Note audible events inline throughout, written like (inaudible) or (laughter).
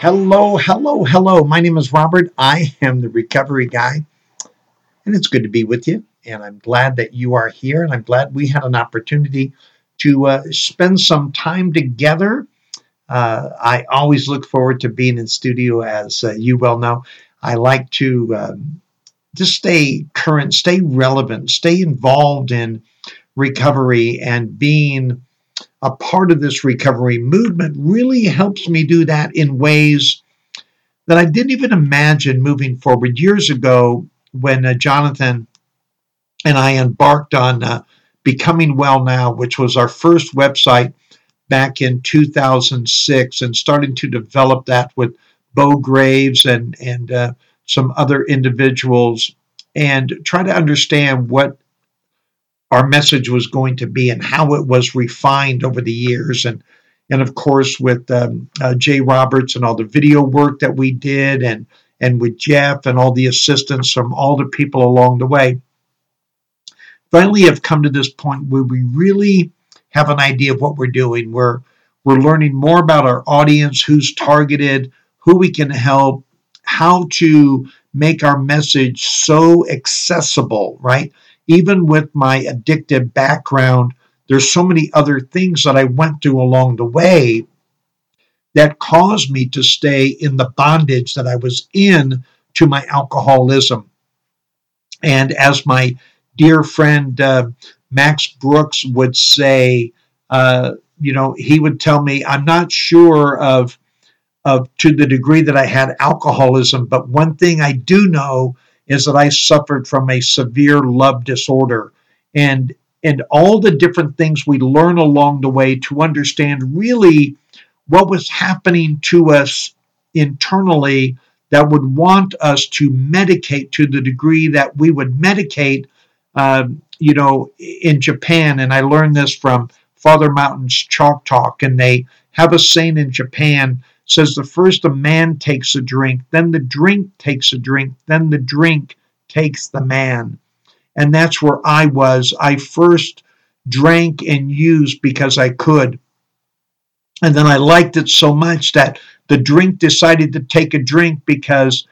Hello, hello, hello. My name is Robert. I am the recovery guy, and it's good to be with you. And I'm glad that you are here, and I'm glad we had an opportunity to uh, spend some time together. Uh, I always look forward to being in studio, as uh, you well know. I like to um, just stay current, stay relevant, stay involved in recovery and being a part of this recovery movement really helps me do that in ways that I didn't even imagine moving forward. Years ago, when uh, Jonathan and I embarked on uh, Becoming Well Now, which was our first website back in 2006, and starting to develop that with Bo Graves and, and uh, some other individuals, and try to understand what our message was going to be and how it was refined over the years. And and of course with um, uh, Jay Roberts and all the video work that we did and and with Jeff and all the assistance from all the people along the way finally have come to this point where we really have an idea of what we're doing. We're we're learning more about our audience who's targeted who we can help how to make our message so accessible right even with my addictive background, there's so many other things that I went through along the way that caused me to stay in the bondage that I was in to my alcoholism. And as my dear friend uh, Max Brooks would say, uh, you know, he would tell me, I'm not sure of, of to the degree that I had alcoholism, but one thing I do know is that I suffered from a severe love disorder. And and all the different things we learn along the way to understand really what was happening to us internally that would want us to medicate to the degree that we would medicate um, you know in japan. And i learned this from father Martin's chalk talk and they have a saying in japan says the first a man takes a drink, then the drink takes a drink, then the drink takes the man. And that's where I was. I first drank and used because I could. And then I liked it so much that the drink decided to take a drink because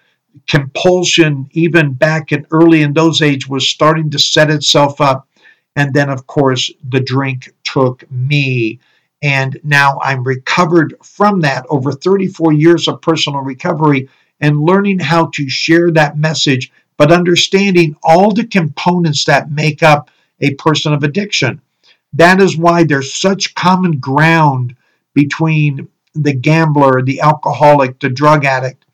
compulsion, even back in early in those age, was starting to set itself up. And then, of course, the drink took me. And now I'm recovered from that over 34 years of personal recovery and learning how to share that message, but understanding all the components that make up a person of addiction. That is why there's such common ground between the gambler, the alcoholic, the drug addict,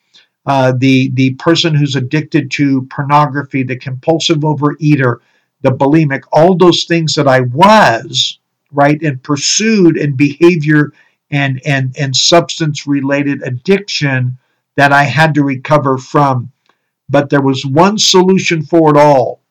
uh, the, the person who's addicted to pornography, the compulsive overeater, the bulimic, all those things that I was right, and pursued and behavior and and and substance related addiction that I had to recover from. But there was one solution for it all,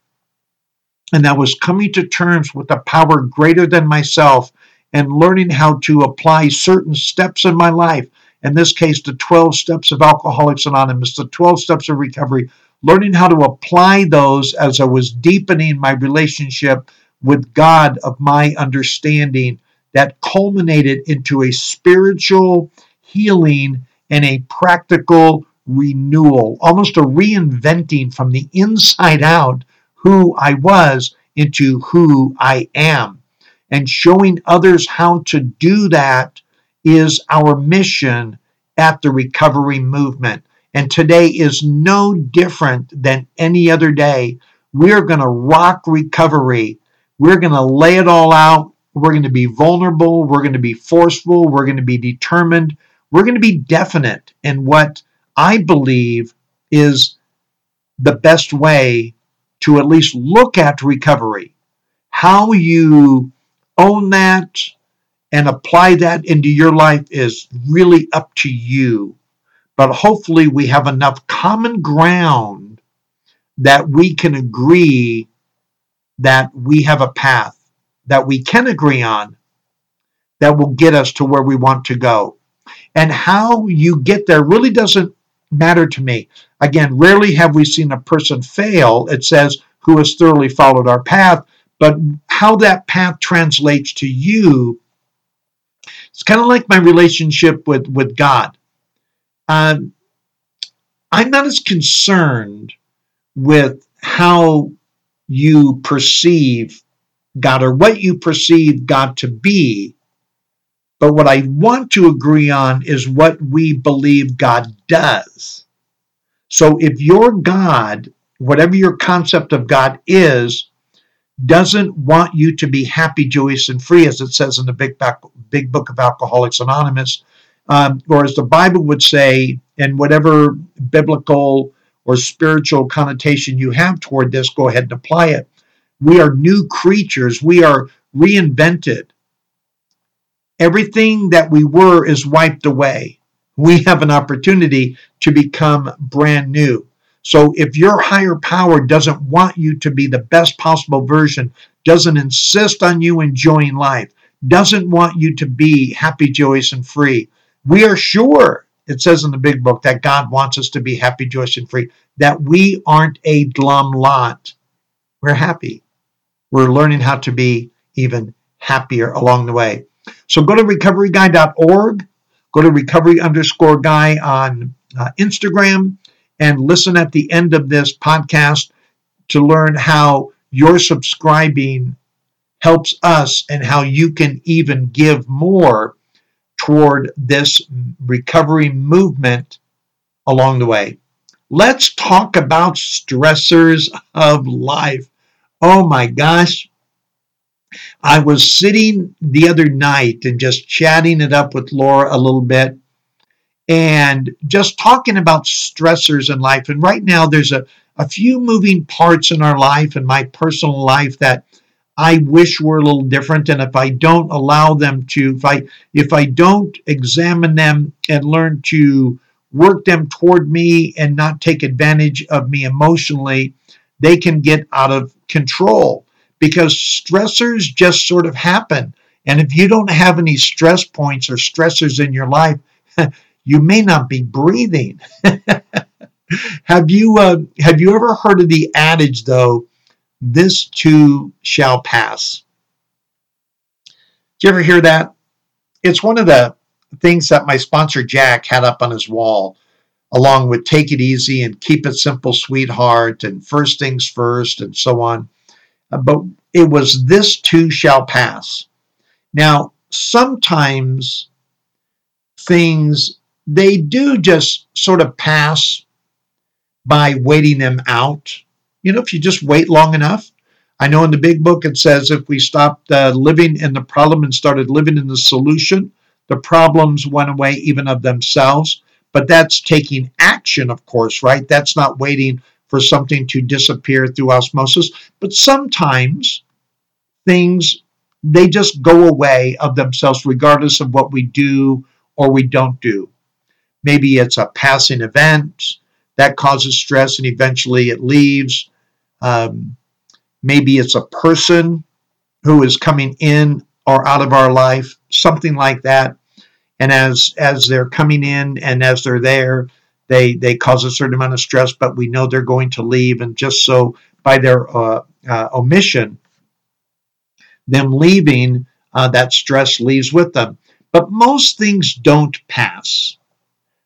and that was coming to terms with a power greater than myself and learning how to apply certain steps in my life. In this case, the 12 steps of Alcoholics Anonymous, the 12 steps of recovery, learning how to apply those as I was deepening my relationship with God of my understanding that culminated into a spiritual healing and a practical renewal, almost a reinventing from the inside out who I was into who I am. And showing others how to do that is our mission at the recovery movement. And today is no different than any other day. We're going to rock recovery we're going to lay it all out. We're going to be vulnerable. We're going to be forceful. We're going to be determined. We're going to be definite in what I believe is the best way to at least look at recovery. How you own that and apply that into your life is really up to you. But hopefully, we have enough common ground that we can agree that we have a path that we can agree on that will get us to where we want to go. And how you get there really doesn't matter to me. Again, rarely have we seen a person fail, it says, who has thoroughly followed our path. But how that path translates to you, it's kind of like my relationship with, with God. Um, I'm not as concerned with how you perceive God or what you perceive God to be. But what I want to agree on is what we believe God does. So if your God, whatever your concept of God is, doesn't want you to be happy, joyous, and free, as it says in the big, big book of Alcoholics Anonymous, um, or as the Bible would say, and whatever biblical or spiritual connotation you have toward this, go ahead and apply it. We are new creatures. We are reinvented. Everything that we were is wiped away. We have an opportunity to become brand new. So if your higher power doesn't want you to be the best possible version, doesn't insist on you enjoying life, doesn't want you to be happy, joyous, and free, we are sure, it says in the big book, that God wants us to be happy, joyous, and free, that we aren't a glum lot. We're happy we're learning how to be even happier along the way. So go to recoveryguy.org, go to recovery underscore guy on uh, Instagram, and listen at the end of this podcast to learn how your subscribing helps us and how you can even give more toward this recovery movement along the way. Let's talk about stressors of life. Oh my gosh. I was sitting the other night and just chatting it up with Laura a little bit and just talking about stressors in life. And right now, there's a, a few moving parts in our life and my personal life that I wish were a little different. And if I don't allow them to, if I if I don't examine them and learn to work them toward me and not take advantage of me emotionally, they can get out of control because stressors just sort of happen. And if you don't have any stress points or stressors in your life, (laughs) you may not be breathing. (laughs) have you uh, have you ever heard of the adage though? This too shall pass. Did you ever hear that? It's one of the things that my sponsor Jack had up on his wall along with Take It Easy and Keep It Simple, Sweetheart, and First Things First, and so on. Uh, but it was This Too Shall Pass. Now, sometimes things, they do just sort of pass by waiting them out. You know, if you just wait long enough. I know in the big book it says if we stopped uh, living in the problem and started living in the solution, the problems went away even of themselves. But that's taking action, of course, right? That's not waiting for something to disappear through osmosis. But sometimes things, they just go away of themselves, regardless of what we do or we don't do. Maybe it's a passing event that causes stress and eventually it leaves. Um, maybe it's a person who is coming in or out of our life, something like that. And as as they're coming in and as they're there they they cause a certain amount of stress but we know they're going to leave. And just so by their uh, uh, omission them leaving uh, that stress leaves with them. But most things don't pass.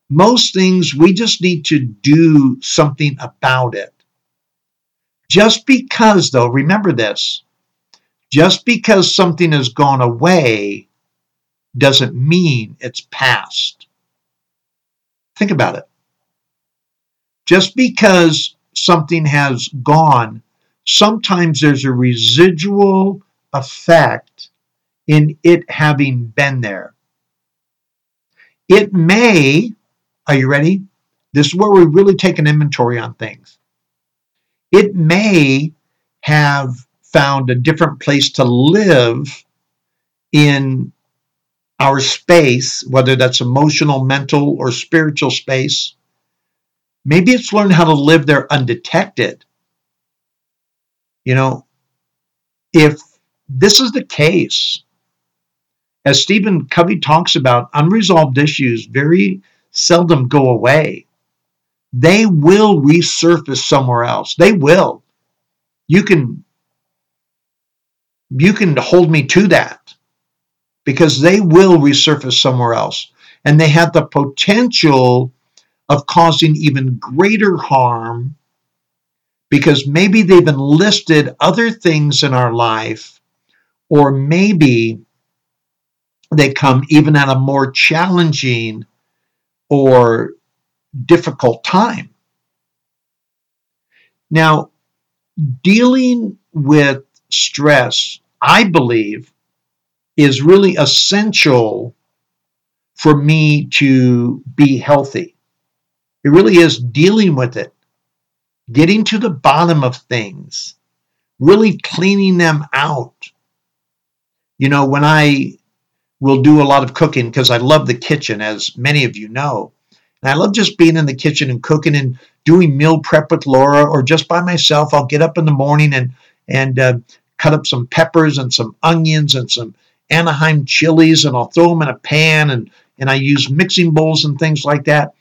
Most things we just need to do something about it just because though remember this just because something has gone away doesn't mean it's past. Think about it. Just because something has gone, sometimes there's a residual effect in it having been there. It may, are you ready? This is where we really take an inventory on things. It may have found a different place to live in our space, whether that's emotional, mental, or spiritual space. Maybe it's learned how to live there undetected. You know, if this is the case, as Stephen Covey talks about, unresolved issues very seldom go away. They will resurface somewhere else. They will. You can you can hold me to that because they will resurface somewhere else and they have the potential of causing even greater harm because maybe they've enlisted other things in our life or maybe they come even at a more challenging or difficult time. Now, dealing with stress, I believe, is really essential for me to be healthy. It really is dealing with it, getting to the bottom of things, really cleaning them out. You know, when I will do a lot of cooking because I love the kitchen, as many of you know. And I love just being in the kitchen and cooking and doing meal prep with Laura or just by myself. I'll get up in the morning and and uh, cut up some peppers and some onions and some Anaheim chilies and I'll throw them in a pan and and I use mixing bowls and things like that.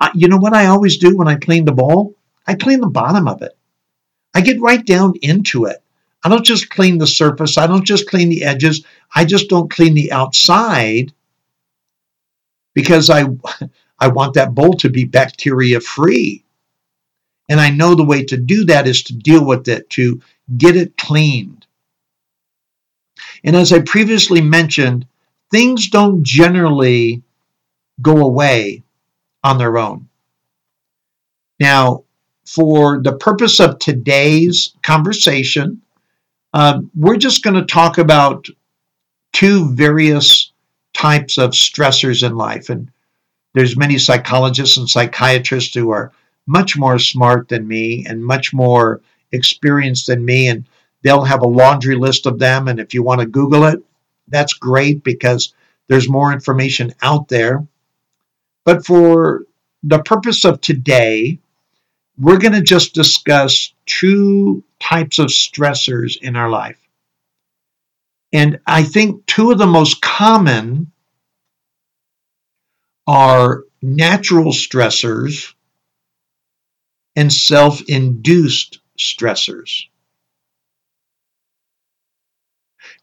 I, you know what I always do when I clean the bowl? I clean the bottom of it. I get right down into it. I don't just clean the surface. I don't just clean the edges. I just don't clean the outside because I I want that bowl to be bacteria free. And I know the way to do that is to deal with it, to get it cleaned. And as I previously mentioned, things don't generally go away on their own. Now, for the purpose of today's conversation, uh, we're just going to talk about two various types of stressors in life. And there's many psychologists and psychiatrists who are much more smart than me and much more experienced than me. And they'll have a laundry list of them. And if you want to Google it, that's great because there's more information out there. But for the purpose of today, we're going to just discuss two types of stressors in our life. And I think two of the most common are natural stressors and self induced stressors.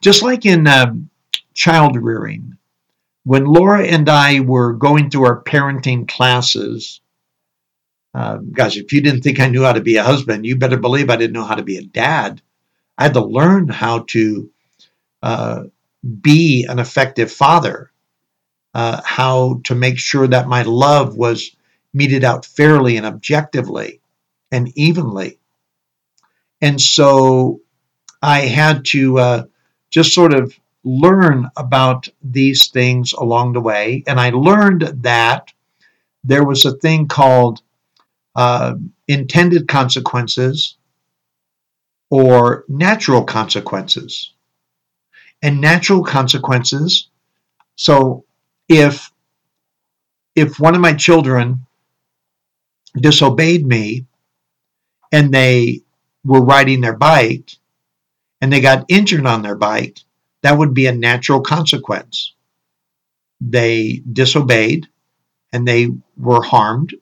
Just like in uh, child rearing, when Laura and I were going through our parenting classes, uh, guys, if you didn't think I knew how to be a husband, you better believe I didn't know how to be a dad. I had to learn how to uh, be an effective father, uh, how to make sure that my love was meted out fairly and objectively and evenly. And so I had to uh, just sort of learn about these things along the way. And I learned that there was a thing called uh, intended consequences or natural consequences and natural consequences. So if if one of my children disobeyed me and they were riding their bike and they got injured on their bike, that would be a natural consequence. They disobeyed and they were harmed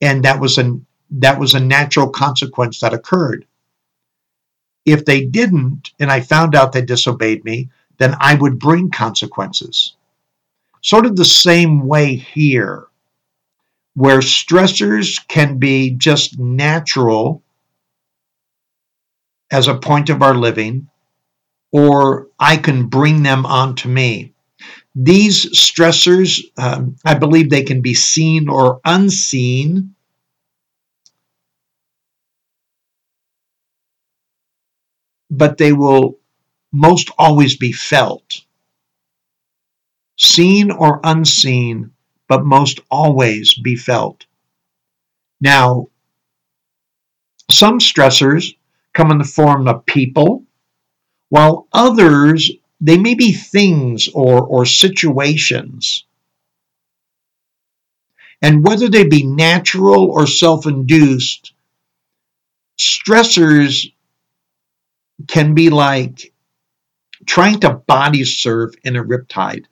and that was a that was a natural consequence that occurred. If they didn't, and I found out they disobeyed me, then I would bring consequences. Sort of the same way here, where stressors can be just natural as a point of our living, or I can bring them onto me. These stressors, um, I believe they can be seen or unseen but they will most always be felt. Seen or unseen, but most always be felt. Now, some stressors come in the form of people, while others they may be things or, or situations. And whether they be natural or self induced, stressors can be like trying to body surf in a riptide.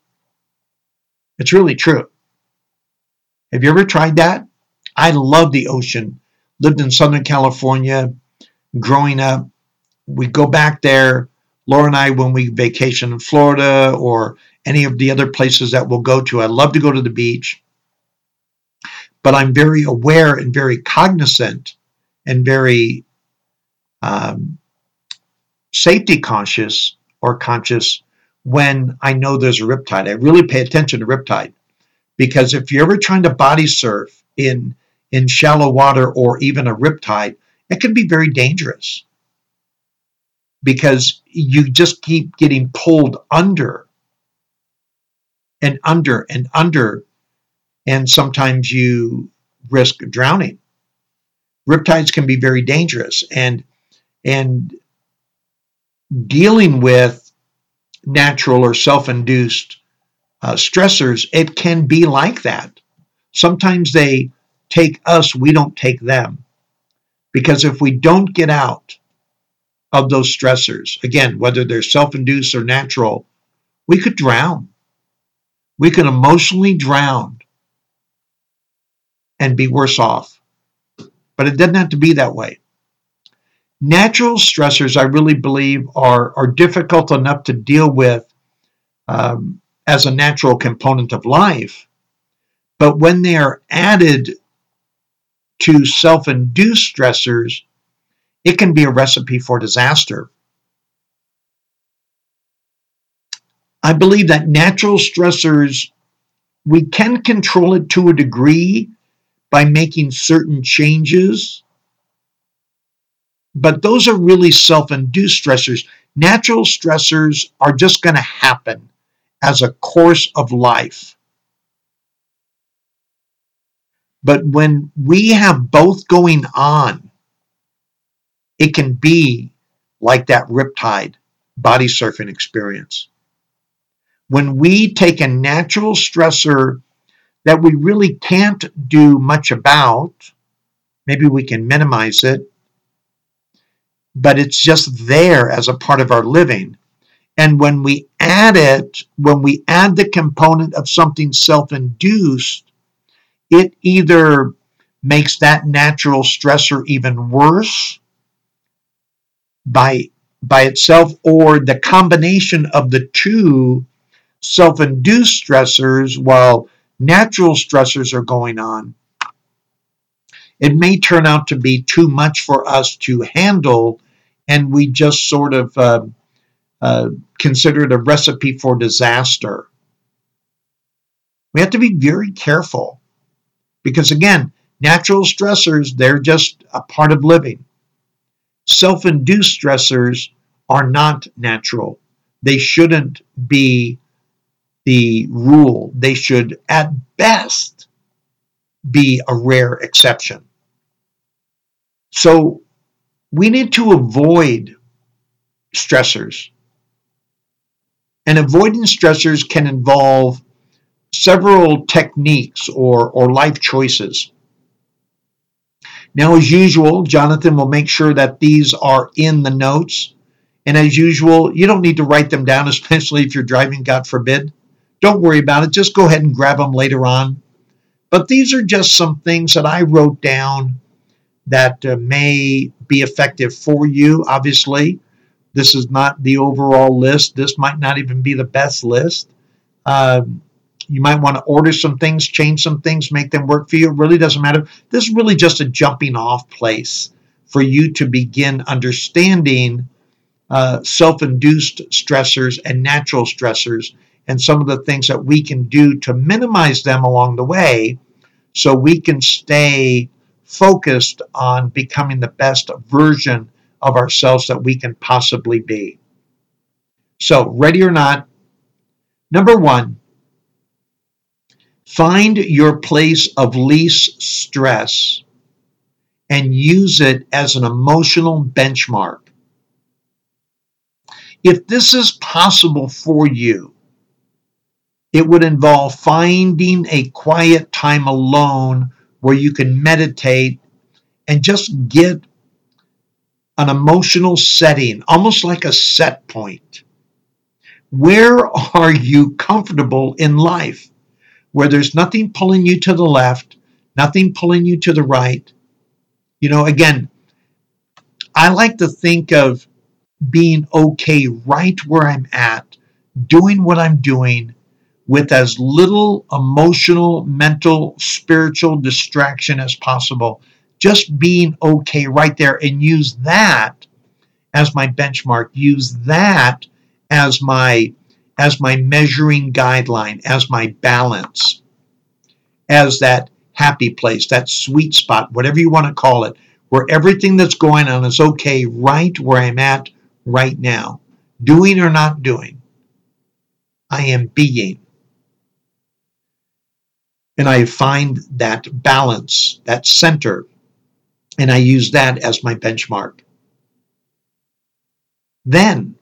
It's really true. Have you ever tried that? I love the ocean. Lived in Southern California growing up. We go back there Laura and I, when we vacation in Florida or any of the other places that we'll go to, I love to go to the beach. But I'm very aware and very cognizant and very um, safety conscious or conscious when I know there's a riptide. I really pay attention to riptide because if you're ever trying to body surf in in shallow water or even a riptide, it can be very dangerous because you just keep getting pulled under and under and under, and sometimes you risk drowning. Riptides can be very dangerous, and and dealing with natural or self-induced uh, stressors, it can be like that. Sometimes they take us, we don't take them. Because if we don't get out of those stressors. Again, whether they're self induced or natural, we could drown. We could emotionally drown and be worse off. But it doesn't have to be that way. Natural stressors, I really believe, are, are difficult enough to deal with um, as a natural component of life. But when they are added to self induced stressors, it can be a recipe for disaster. I believe that natural stressors, we can control it to a degree by making certain changes, but those are really self induced stressors. Natural stressors are just going to happen as a course of life. But when we have both going on, it can be like that riptide body surfing experience. When we take a natural stressor that we really can't do much about, maybe we can minimize it, but it's just there as a part of our living. And when we add it, when we add the component of something self induced, it either makes that natural stressor even worse by by itself or the combination of the two self-induced stressors while natural stressors are going on it may turn out to be too much for us to handle and we just sort of uh, uh, consider it a recipe for disaster we have to be very careful because again natural stressors they're just a part of living self induced stressors are not natural. They shouldn't be the rule. They should, at best, be a rare exception. So we need to avoid stressors. And avoiding stressors can involve several techniques or, or life choices. Now, as usual, Jonathan will make sure that these are in the notes. And as usual, you don't need to write them down, (laughs) especially if you're driving, God forbid. Don't worry about it. Just go ahead and grab them later on. But these are just some things that I wrote down that uh, may be effective for you. Obviously, this is not the overall list. This might not even be the best list. Um, you might want to order some things, change some things, make them work for you. It really doesn't matter. This is really just a jumping off place for you to begin understanding uh, self induced stressors and natural stressors and some of the things that we can do to minimize them along the way so we can stay focused on becoming the best version of ourselves that we can possibly be. So, ready or not, number one, Find your place of least stress and use it as an emotional benchmark. If this is possible for you, it would involve finding a quiet time alone where you can meditate and just get an emotional setting, almost like a set point. Where are you comfortable in life? Where there's nothing pulling you to the left, nothing pulling you to the right. You know, again, I like to think of being okay right where I'm at, doing what I'm doing with as little emotional, mental, spiritual distraction as possible. Just being okay right there and use that as my benchmark, use that as my as my measuring guideline, as my balance, as that happy place, that sweet spot, whatever you want to call it, where everything that's going on is okay right where I'm at right now, doing or not doing. I am being. And I find that balance, that center, and I use that as my benchmark. Then,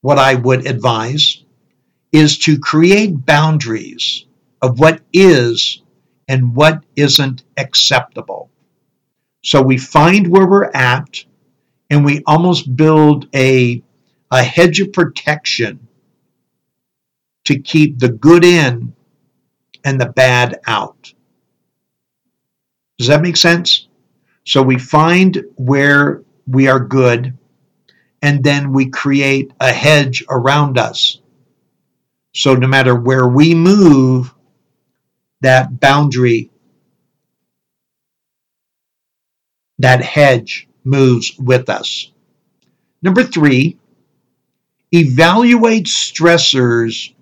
what I would advise is to create boundaries of what is and what isn't acceptable. So we find where we're at and we almost build a, a hedge of protection to keep the good in and the bad out. Does that make sense? So we find where we are good and then we create a hedge around us. So no matter where we move, that boundary that hedge moves with us. Number three, evaluate stressors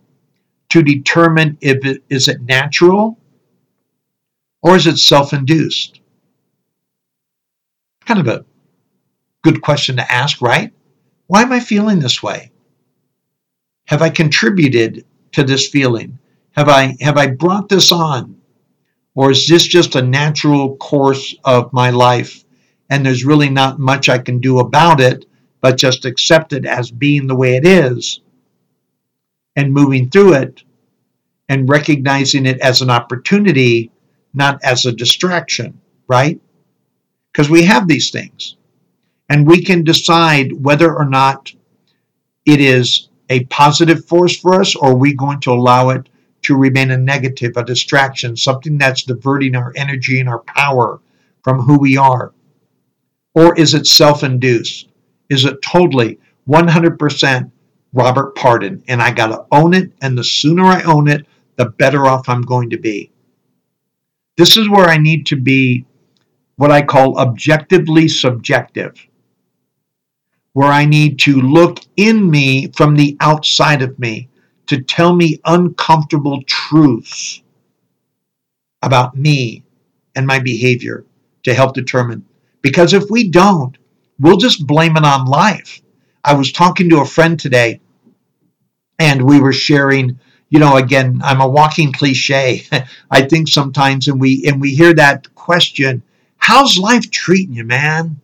to determine if it is it natural or is it self-induced. Kind of a good question to ask, right? Why am I feeling this way? Have I contributed to this feeling? Have I have I brought this on? Or is this just a natural course of my life and there's really not much I can do about it, but just accept it as being the way it is and moving through it and recognizing it as an opportunity, not as a distraction, right? Because we have these things and we can decide whether or not it is a positive force for us or are we going to allow it to remain a negative, a distraction, something that's diverting our energy and our power from who we are. Or is it self induced? Is it totally 100% Robert Pardon? And I got to own it. And the sooner I own it, the better off I'm going to be. This is where I need to be what I call objectively subjective, where I need to look in me from the outside of me to tell me uncomfortable truths about me and my behavior to help determine because if we don't, we'll just blame it on life. I was talking to a friend today and we were sharing you know again i'm a walking cliche (laughs) i think sometimes and we and we hear that question how's life treating you man?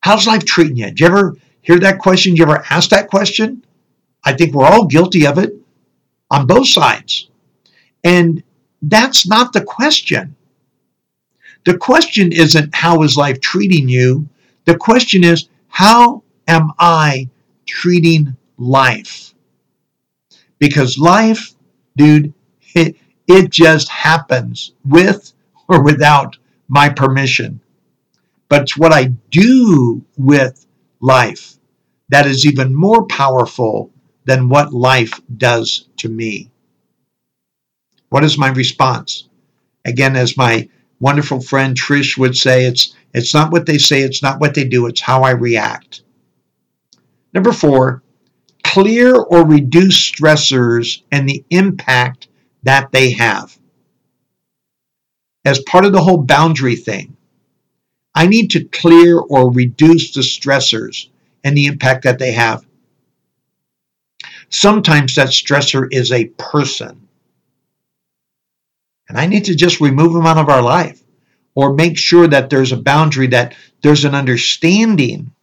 How's life treating you? Did you ever hear that question? Did you ever ask that question? I think we're all guilty of it on both sides. And that's not the question. The question isn't how is life treating you? The question is how am I treating life? Because life, dude, it, it just happens with or without my permission. But it's what I do with life that is even more powerful than what life does to me. What is my response? Again, as my wonderful friend Trish would say, it's, it's not what they say, it's not what they do, it's how I react. Number four, clear or reduce stressors and the impact that they have. As part of the whole boundary thing, I need to clear or reduce the stressors and the impact that they have. Sometimes that stressor is a person. And I need to just remove them out of our life or make sure that there's a boundary, that there's an understanding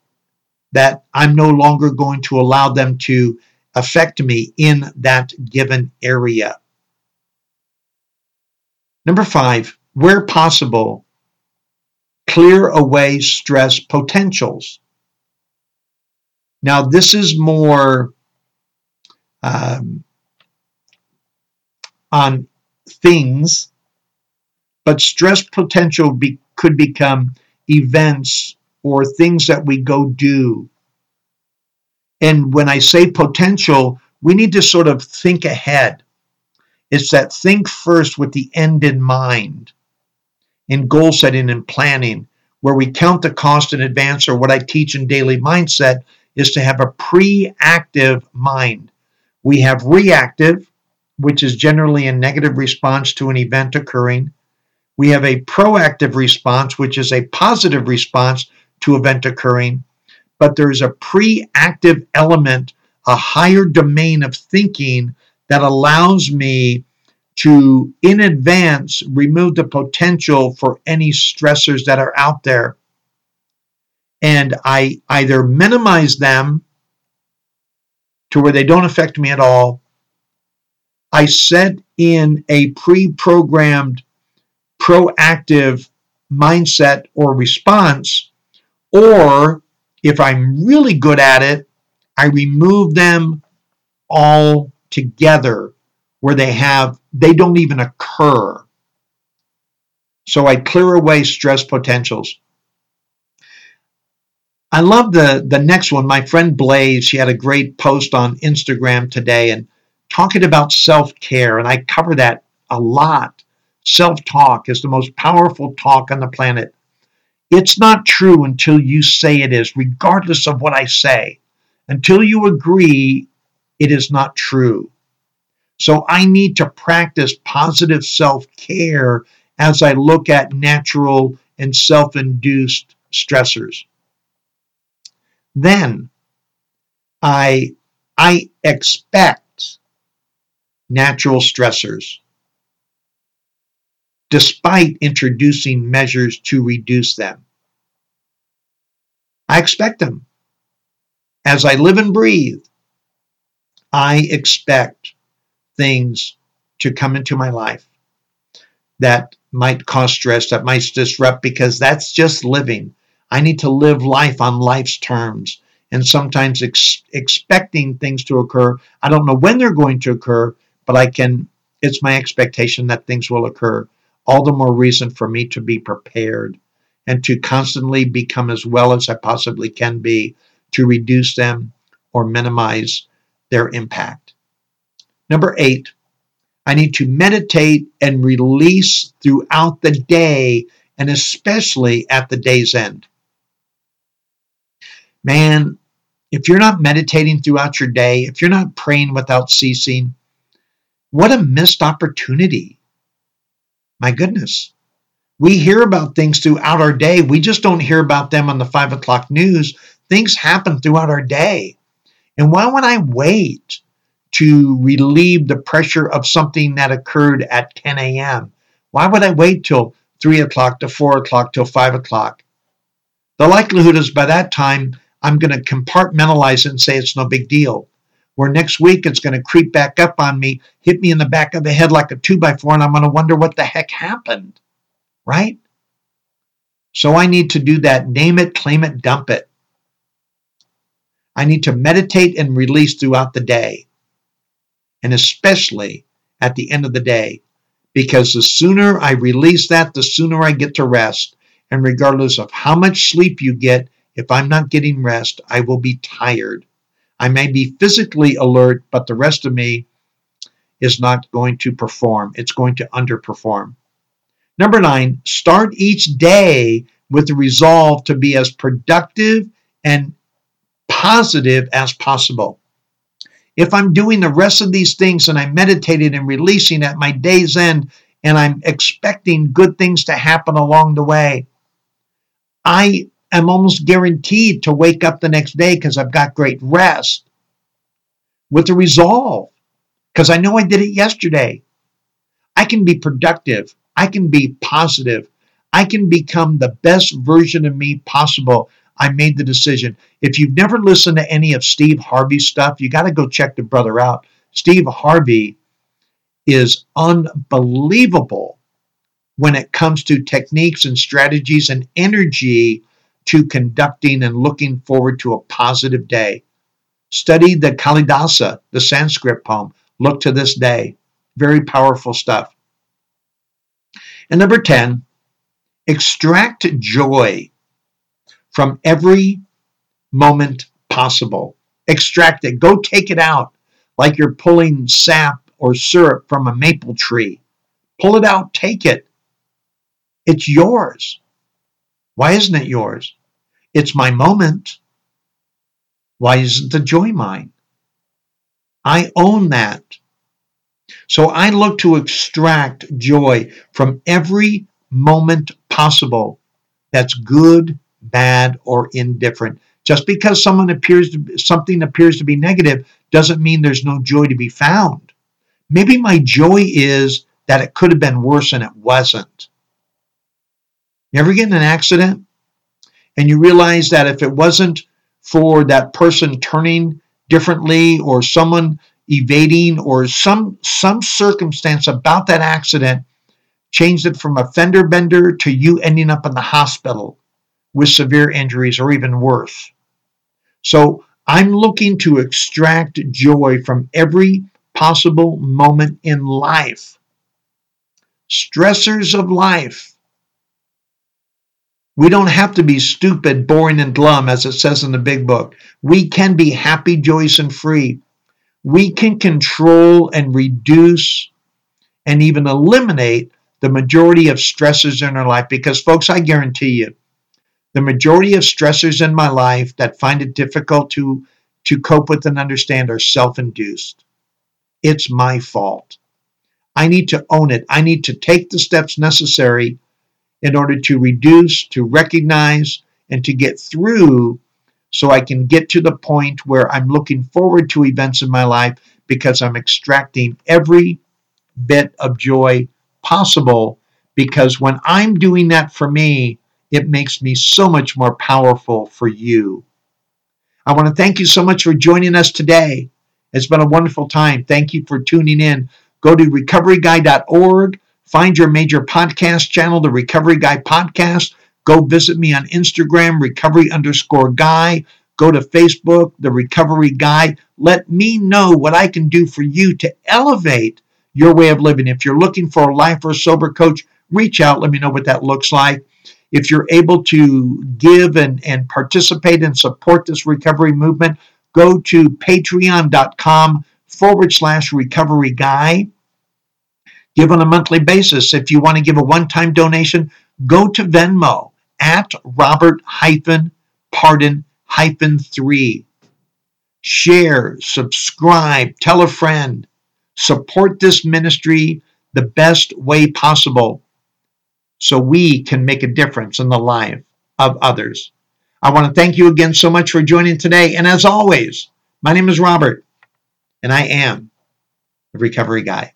that I'm no longer going to allow them to affect me in that given area. Number five, where possible, clear away stress potentials. Now, this is more um, on things, but stress potential be, could become events or things that we go do. And when I say potential, we need to sort of think ahead. It's that think first with the end in mind in goal setting and planning, where we count the cost in advance, or what I teach in daily mindset is to have a pre-active mind. We have reactive, which is generally a negative response to an event occurring. We have a proactive response, which is a positive response to event occurring. But there's a pre-active element, a higher domain of thinking that allows me to, in advance, remove the potential for any stressors that are out there. And I either minimize them to where they don't affect me at all. I set in a pre programmed, proactive mindset or response. Or if I'm really good at it, I remove them all together where they have, they don't even occur. So I clear away stress potentials. I love the the next one. My friend Blaze, she had a great post on Instagram today and talking about self-care, and I cover that a lot. Self-talk is the most powerful talk on the planet. It's not true until you say it is, regardless of what I say. Until you agree, it is not true. So I need to practice positive self-care as I look at natural and self-induced stressors then I I expect natural stressors despite introducing measures to reduce them. I expect them. As I live and breathe, I expect things to come into my life that might cause stress, that might disrupt, because that's just living. I need to live life on life's terms and sometimes ex- expecting things to occur. I don't know when they're going to occur, but I can, it's my expectation that things will occur. All the more reason for me to be prepared and to constantly become as well as I possibly can be to reduce them or minimize their impact. Number eight, I need to meditate and release throughout the day and especially at the day's end man, if you're not meditating throughout your day, if you're not praying without ceasing, what a missed opportunity. My goodness. We hear about things throughout our day. We just don't hear about them on the five o'clock news. Things happen throughout our day. And why would I wait to relieve the pressure of something that occurred at 10 a.m.? Why would I wait till 3 o'clock to 4 o'clock till 5 o'clock? The likelihood is by that time I'm going to compartmentalize it and say it's no big deal. Where next week it's going to creep back up on me, hit me in the back of the head like a two by four, and I'm going to wonder what the heck happened. Right? So I need to do that name it, claim it, dump it. I need to meditate and release throughout the day, and especially at the end of the day, because the sooner I release that, the sooner I get to rest. And regardless of how much sleep you get, if I'm not getting rest, I will be tired. I may be physically alert, but the rest of me is not going to perform. It's going to underperform. Number nine, start each day with the resolve to be as productive and positive as possible. If I'm doing the rest of these things and I'm meditating and releasing at my day's end and I'm expecting good things to happen along the way, I am almost guaranteed to wake up the next day because I've got great rest with a resolve because I know I did it yesterday. I can be productive. I can be positive. I can become the best version of me possible. I made the decision. If you've never listened to any of Steve Harvey's stuff, you got to go check the brother out. Steve Harvey is unbelievable when it comes to techniques and strategies and energy to conducting and looking forward to a positive day. Study the Kalidasa, the Sanskrit poem. Look to this day. Very powerful stuff. And number 10, extract joy from every moment possible. Extract it. Go take it out like you're pulling sap or syrup from a maple tree. Pull it out, take it. It's yours. Why isn't it yours? It's my moment. Why isn't the joy mine? I own that. So I look to extract joy from every moment possible that's good, bad, or indifferent. Just because someone appears to, something appears to be negative doesn't mean there's no joy to be found. Maybe my joy is that it could have been worse and it wasn't. You ever get in an accident and you realize that if it wasn't for that person turning differently or someone evading or some some circumstance about that accident changed it from a fender bender to you ending up in the hospital with severe injuries or even worse. So I'm looking to extract joy from every possible moment in life. Stressors of life. We don't have to be stupid, boring, and glum, as it says in the big book. We can be happy, joyous, and free. We can control and reduce and even eliminate the majority of stressors in our life because, folks, I guarantee you, the majority of stressors in my life that find it difficult to, to cope with and understand are self induced. It's my fault. I need to own it. I need to take the steps necessary in order to reduce, to recognize, and to get through so I can get to the point where I'm looking forward to events in my life because I'm extracting every bit of joy possible. Because when I'm doing that for me, it makes me so much more powerful for you. I want to thank you so much for joining us today. It's been a wonderful time. Thank you for tuning in. Go to recoveryguy.org, find your major podcast channel, the Recovery Guy Podcast. Go visit me on Instagram, recovery underscore guy. Go to Facebook, the Recovery Guy. Let me know what I can do for you to elevate your way of living. If you're looking for a life or a sober coach, reach out. Let me know what that looks like if you're able to give and, and participate and support this recovery movement, go to patreon.com forward slash recovery guy. Give on a monthly basis. If you want to give a one time donation, go to Venmo at Robert hyphen pardon hyphen three. Share, subscribe, tell a friend, support this ministry the best way possible so we can make a difference in the life of others. I want to thank you again so much for joining today. And as always, my name is Robert, and I am the Recovery Guy.